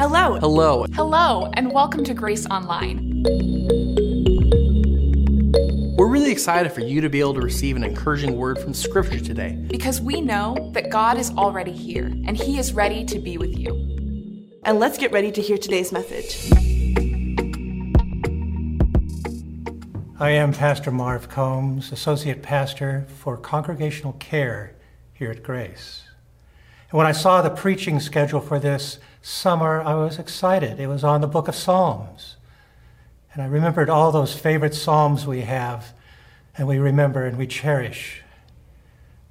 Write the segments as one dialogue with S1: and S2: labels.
S1: Hello.
S2: Hello.
S3: Hello, and welcome to Grace Online.
S2: We're really excited for you to be able to receive an encouraging word from Scripture today.
S3: Because we know that God is already here and He is ready to be with you.
S1: And let's get ready to hear today's message.
S4: I am Pastor Marv Combs, Associate Pastor for Congregational Care here at Grace. And when I saw the preaching schedule for this summer, I was excited. It was on the book of Psalms. And I remembered all those favorite Psalms we have, and we remember and we cherish.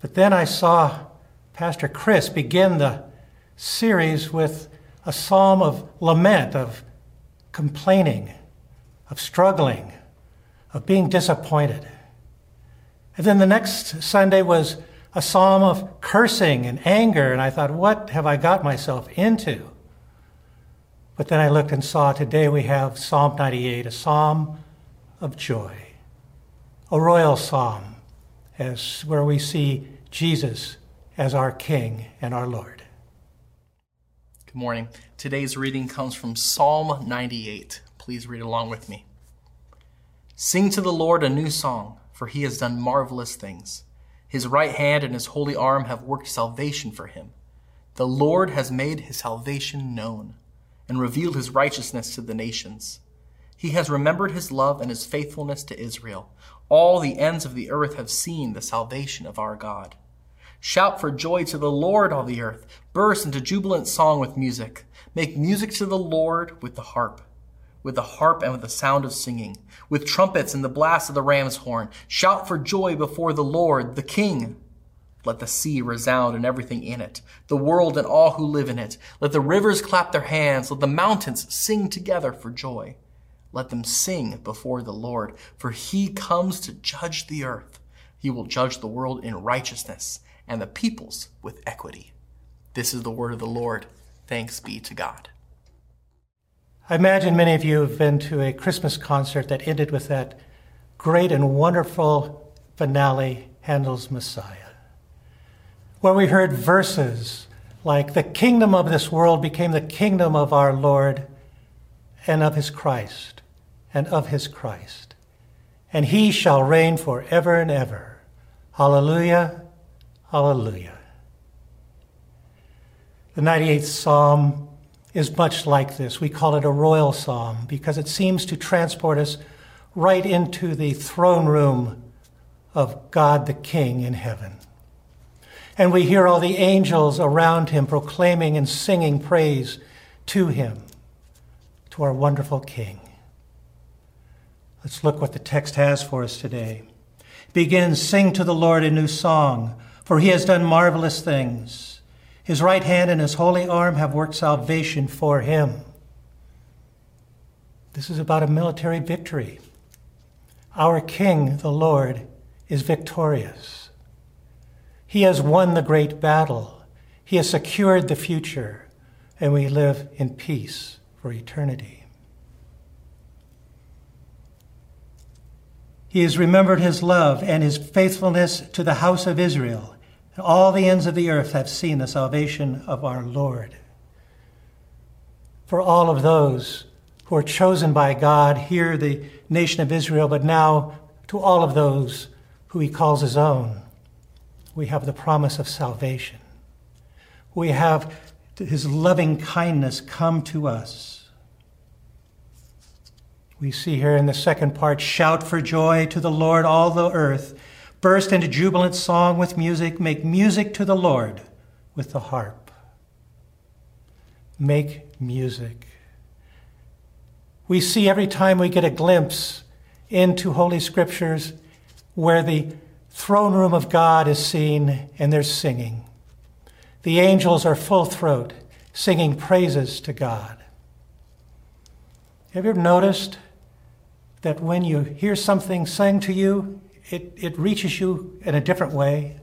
S4: But then I saw Pastor Chris begin the series with a psalm of lament, of complaining, of struggling, of being disappointed. And then the next Sunday was a psalm of cursing and anger, and I thought, what have I got myself into? But then I looked and saw today we have Psalm 98, a psalm of joy, a royal psalm, as where we see Jesus as our King and our Lord.
S2: Good morning. Today's reading comes from Psalm 98. Please read along with me. Sing to the Lord a new song, for he has done marvelous things. His right hand and his holy arm have worked salvation for him. The Lord has made his salvation known and revealed his righteousness to the nations. He has remembered his love and his faithfulness to Israel. All the ends of the earth have seen the salvation of our God. Shout for joy to the Lord, all the earth. Burst into jubilant song with music. Make music to the Lord with the harp, with the harp and with the sound of singing, with trumpets and the blast of the ram's horn. Shout for joy before the Lord, the King. Let the sea resound and everything in it, the world and all who live in it. Let the rivers clap their hands. Let the mountains sing together for joy. Let them sing before the Lord, for he comes to judge the earth. He will judge the world in righteousness and the peoples with equity. This is the word of the Lord. Thanks be to God.
S4: I imagine many of you have been to a Christmas concert that ended with that great and wonderful finale, Handel's Messiah, where we heard verses like, The kingdom of this world became the kingdom of our Lord and of his Christ, and of his Christ. And he shall reign forever and ever. Hallelujah, hallelujah. The 98th Psalm is much like this. We call it a royal psalm because it seems to transport us right into the throne room of God the King in heaven. And we hear all the angels around him proclaiming and singing praise to him, to our wonderful King. Let's look what the text has for us today. It begins, Sing to the Lord a new song, for he has done marvelous things. His right hand and his holy arm have worked salvation for him. This is about a military victory. Our King, the Lord, is victorious. He has won the great battle. He has secured the future, and we live in peace for eternity. He has remembered his love and his faithfulness to the house of Israel all the ends of the earth have seen the salvation of our Lord. For all of those who are chosen by God, here the nation of Israel, but now to all of those who he calls his own, we have the promise of salvation. We have his loving kindness come to us. We see here in the second part shout for joy to the Lord, all the earth burst into jubilant song with music, make music to the Lord with the harp. Make music. We see every time we get a glimpse into Holy Scriptures where the throne room of God is seen and there's singing. The angels are full throat singing praises to God. Have you ever noticed that when you hear something sang to you, it, it reaches you in a different way.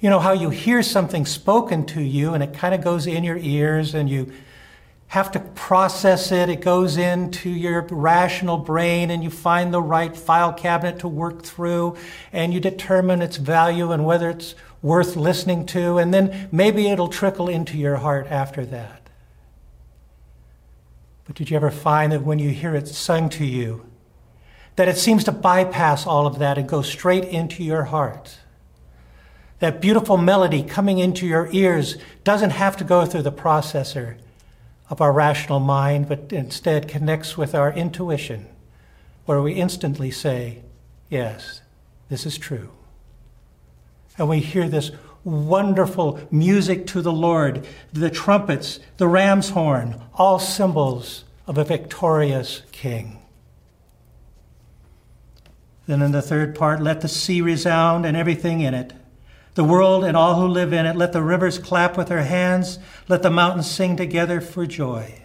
S4: You know how you hear something spoken to you and it kind of goes in your ears and you have to process it. It goes into your rational brain and you find the right file cabinet to work through and you determine its value and whether it's worth listening to. And then maybe it'll trickle into your heart after that. But did you ever find that when you hear it sung to you, that it seems to bypass all of that and go straight into your heart? That beautiful melody coming into your ears doesn't have to go through the processor of our rational mind, but instead connects with our intuition, where we instantly say, Yes, this is true. And we hear this wonderful music to the Lord, the trumpets, the ram's horn, all symbols of a victorious king. Then in the third part, let the sea resound and everything in it. The world and all who live in it, let the rivers clap with their hands, let the mountains sing together for joy.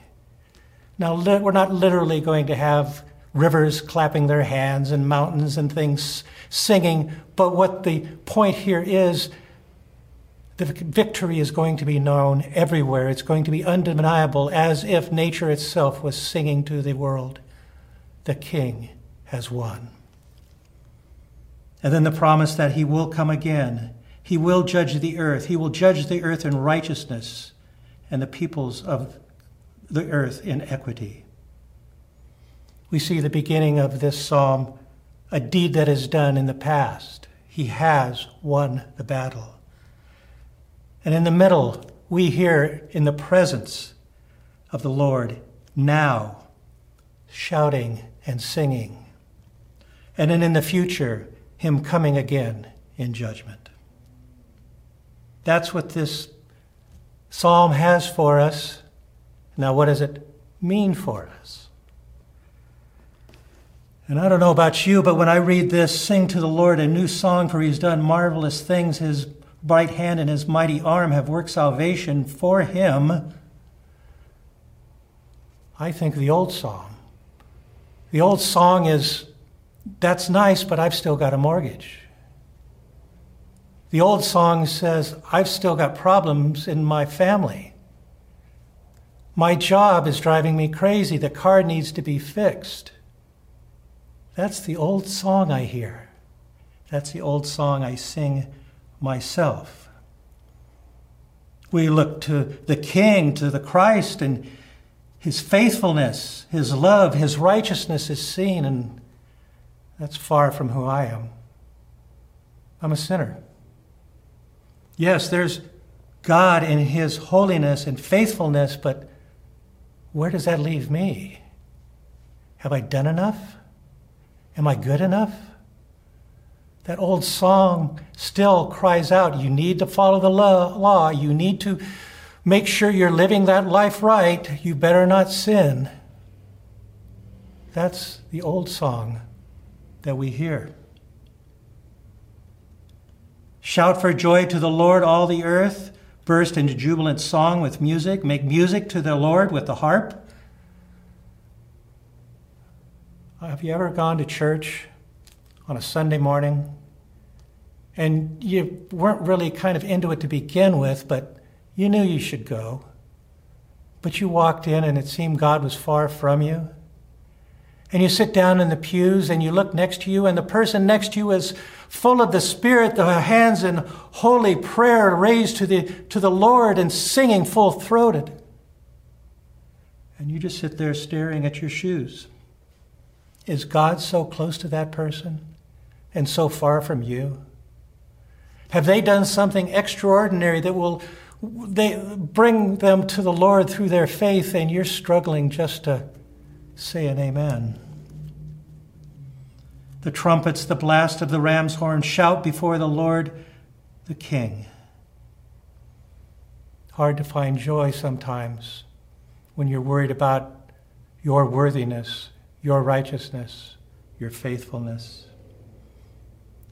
S4: Now, we're not literally going to have rivers clapping their hands and mountains and things singing, but what the point here is the victory is going to be known everywhere. It's going to be undeniable, as if nature itself was singing to the world, The King has won. And then the promise that he will come again. He will judge the earth. He will judge the earth in righteousness and the peoples of the earth in equity. We see the beginning of this psalm, a deed that is done in the past. He has won the battle. And in the middle, we hear in the presence of the Lord now shouting and singing. And then in the future, Him coming again in judgment. That's what this psalm has for us. Now, what does it mean for us? And I don't know about you, but when I read this, sing to the Lord a new song, for he's done marvelous things. His right hand and his mighty arm have worked salvation for him. I think the old song. The old song is, that's nice, but I've still got a mortgage. The old song says, I've still got problems in my family. My job is driving me crazy. The car needs to be fixed. That's the old song I hear. That's the old song I sing myself. We look to the King, to the Christ, and his faithfulness, his love, his righteousness is seen, and that's far from who I am. I'm a sinner. Yes, there's God in his holiness and faithfulness, but where does that leave me? Have I done enough? Am I good enough? That old song still cries out you need to follow the law, you need to make sure you're living that life right, you better not sin. That's the old song that we hear. Shout for joy to the Lord, all the earth. Burst into jubilant song with music. Make music to the Lord with the harp. Have you ever gone to church on a Sunday morning and you weren't really kind of into it to begin with, but you knew you should go. But you walked in and it seemed God was far from you. And you sit down in the pews and you look next to you, and the person next to you is full of the Spirit, the hands in holy prayer raised to the, to the Lord and singing full throated. And you just sit there staring at your shoes. Is God so close to that person and so far from you? Have they done something extraordinary that will they bring them to the Lord through their faith and you're struggling just to say an amen? The trumpets, the blast of the ram's horn shout before the Lord, the King. Hard to find joy sometimes when you're worried about your worthiness, your righteousness, your faithfulness.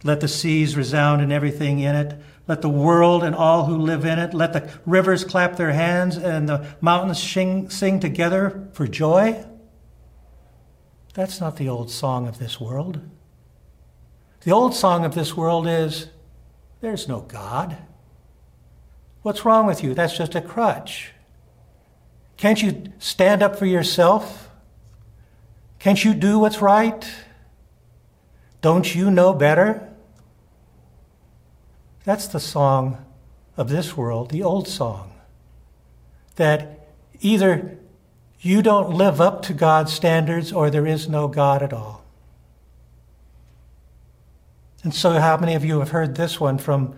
S4: Let the seas resound and everything in it. Let the world and all who live in it. Let the rivers clap their hands and the mountains sing, sing together for joy. That's not the old song of this world. The old song of this world is there's no God. What's wrong with you? That's just a crutch. Can't you stand up for yourself? Can't you do what's right? Don't you know better? That's the song of this world, the old song. That either you don't live up to God's standards, or there is no God at all. And so, how many of you have heard this one from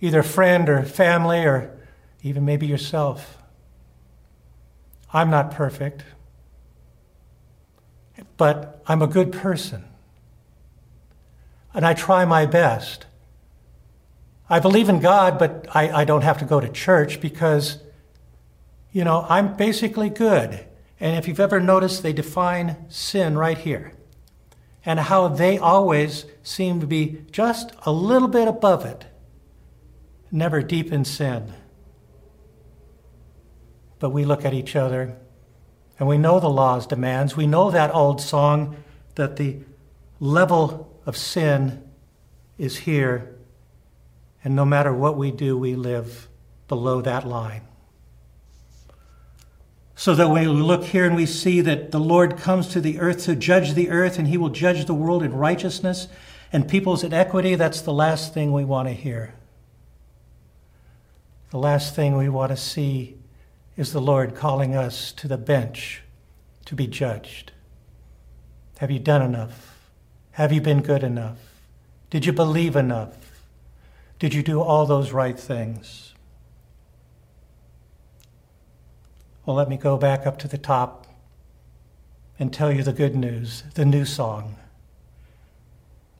S4: either friend or family or even maybe yourself? I'm not perfect, but I'm a good person. And I try my best. I believe in God, but I, I don't have to go to church because, you know, I'm basically good. And if you've ever noticed, they define sin right here and how they always seem to be just a little bit above it, never deep in sin. But we look at each other and we know the law's demands. We know that old song that the level of sin is here, and no matter what we do, we live below that line. So that when we look here and we see that the Lord comes to the earth to judge the earth and he will judge the world in righteousness and peoples in equity, that's the last thing we want to hear. The last thing we want to see is the Lord calling us to the bench to be judged. Have you done enough? Have you been good enough? Did you believe enough? Did you do all those right things? Well, let me go back up to the top and tell you the good news, the new song.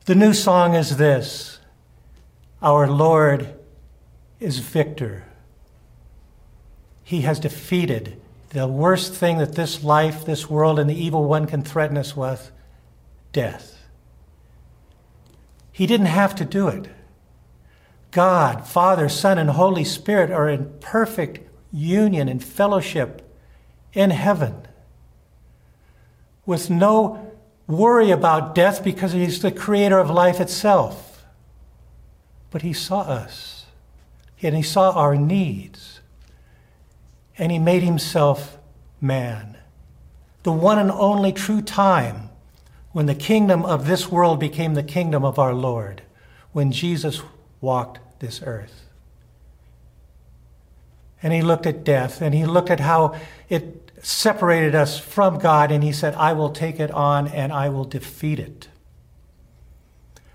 S4: The new song is this Our Lord is victor. He has defeated the worst thing that this life, this world, and the evil one can threaten us with death. He didn't have to do it. God, Father, Son, and Holy Spirit are in perfect union and fellowship in heaven with no worry about death because he's the creator of life itself. But he saw us and he saw our needs and he made himself man. The one and only true time when the kingdom of this world became the kingdom of our Lord, when Jesus walked this earth. And he looked at death and he looked at how it separated us from God and he said, I will take it on and I will defeat it.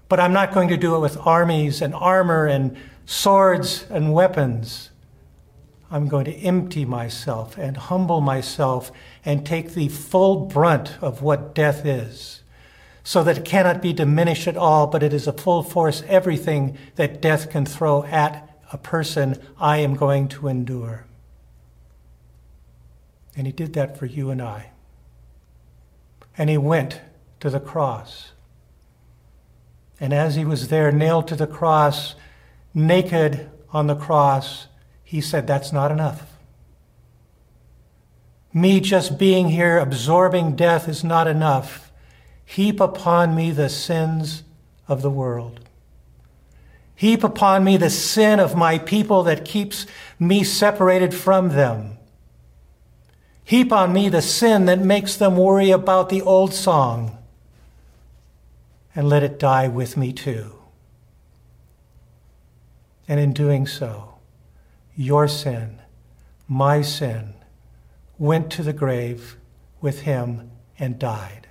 S4: But I'm not going to do it with armies and armor and swords and weapons. I'm going to empty myself and humble myself and take the full brunt of what death is, so that it cannot be diminished at all, but it is a full force, everything that death can throw at a person I am going to endure. And he did that for you and I. And he went to the cross. And as he was there, nailed to the cross, naked on the cross, he said, That's not enough. Me just being here, absorbing death, is not enough. Heap upon me the sins of the world. Heap upon me the sin of my people that keeps me separated from them. Heap on me the sin that makes them worry about the old song. And let it die with me too. And in doing so, your sin, my sin, went to the grave with him and died.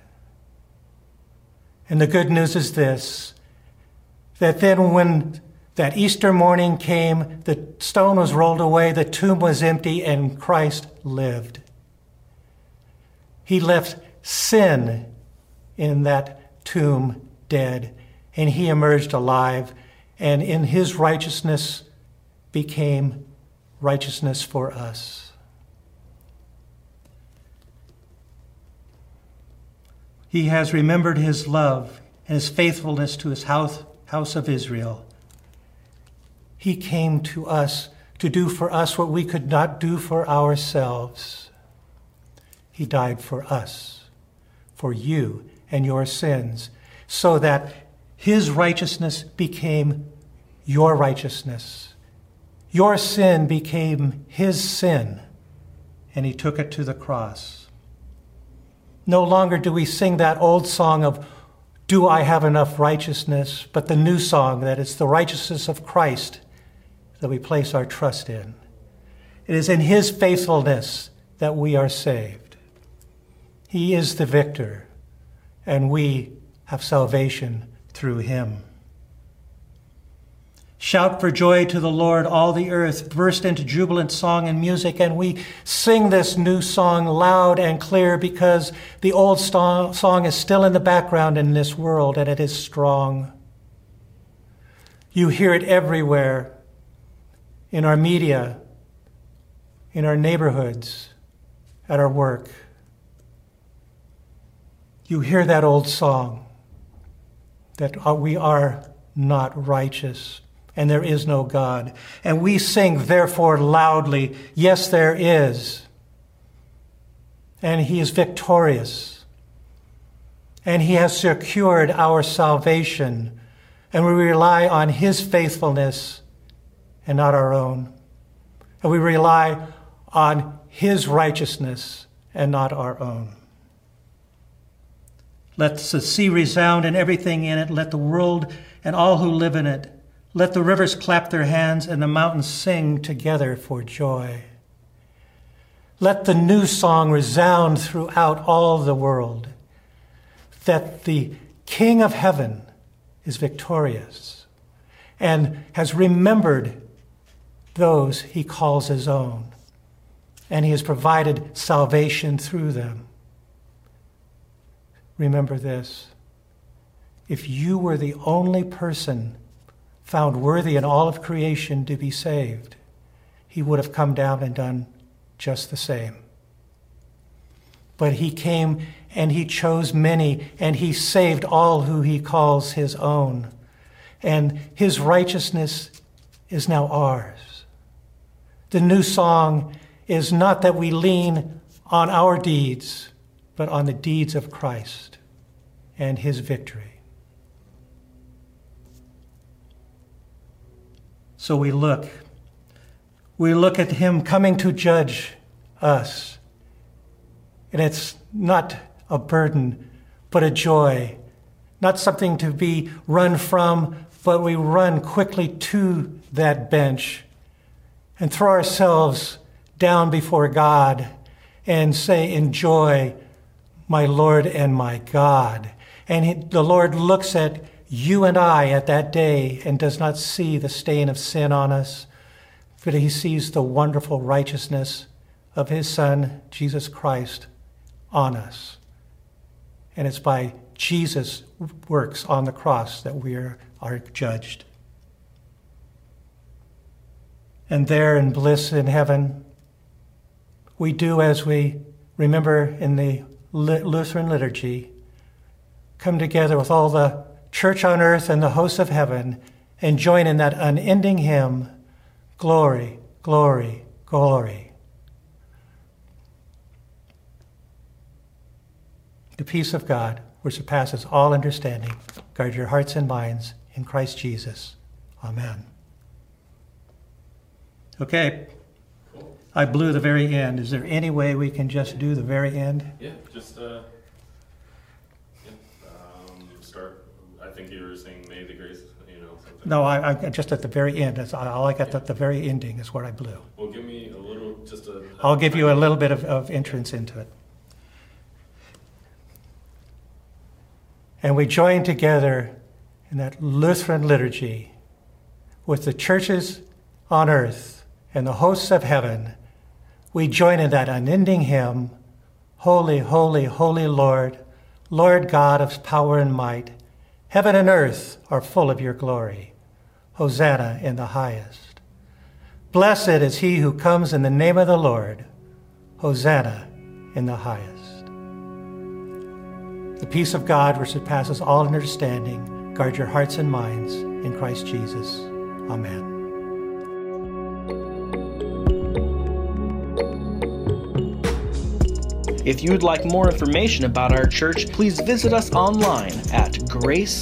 S4: And the good news is this that then when that Easter morning came, the stone was rolled away, the tomb was empty, and Christ lived. He left sin in that tomb dead, and he emerged alive, and in his righteousness became righteousness for us. He has remembered his love and his faithfulness to his house house of Israel. He came to us to do for us what we could not do for ourselves. He died for us, for you and your sins, so that his righteousness became your righteousness. Your sin became his sin, and he took it to the cross. No longer do we sing that old song of do I have enough righteousness? But the new song that it's the righteousness of Christ that we place our trust in. It is in His faithfulness that we are saved. He is the victor, and we have salvation through him. Shout for joy to the Lord, all the earth. Burst into jubilant song and music. And we sing this new song loud and clear because the old song is still in the background in this world and it is strong. You hear it everywhere in our media, in our neighborhoods, at our work. You hear that old song that uh, we are not righteous and there is no God. And we sing, therefore, loudly, Yes, there is. And He is victorious. And He has secured our salvation. And we rely on His faithfulness and not our own. And we rely on His righteousness and not our own. Let the sea resound and everything in it. Let the world and all who live in it let the rivers clap their hands and the mountains sing together for joy. Let the new song resound throughout all the world that the King of heaven is victorious and has remembered those he calls his own, and he has provided salvation through them. Remember this if you were the only person found worthy in all of creation to be saved, he would have come down and done just the same. But he came and he chose many, and he saved all who he calls his own. And his righteousness is now ours. The new song is not that we lean on our deeds, but on the deeds of Christ and his victory. So we look. We look at him coming to judge us. And it's not a burden, but a joy. Not something to be run from, but we run quickly to that bench and throw ourselves down before God and say, Enjoy, my Lord and my God. And he, the Lord looks at you and I at that day and does not see the stain of sin on us, but he sees the wonderful righteousness of his Son, Jesus Christ, on us. And it's by Jesus' works on the cross that we are, are judged. And there in bliss in heaven, we do as we remember in the Lutheran liturgy, come together with all the church on earth and the hosts of heaven, and join in that unending hymn Glory, glory, glory. The peace of God, which surpasses all understanding, guard your hearts and minds in Christ Jesus. Amen. Okay. I blew the very end. Is there any way we can just do the very end?
S5: Yeah, just uh, think you were saying "May the grace," you know. Something.
S4: No, I, I just at the very end. That's all I got. Yeah. At the very ending is where I blew.
S5: Well, give me a little, just a. a
S4: I'll give you a little bit of, of entrance into it. And we join together in that Lutheran liturgy with the churches on earth and the hosts of heaven. We join in that unending hymn Holy, holy, holy Lord, Lord God of power and might. Heaven and earth are full of your glory. Hosanna in the highest. Blessed is he who comes in the name of the Lord. Hosanna in the highest. The peace of God, which surpasses all understanding, guard your hearts and minds in Christ Jesus. Amen.
S2: If you'd like more information about our church, please visit us online at gracehb.org.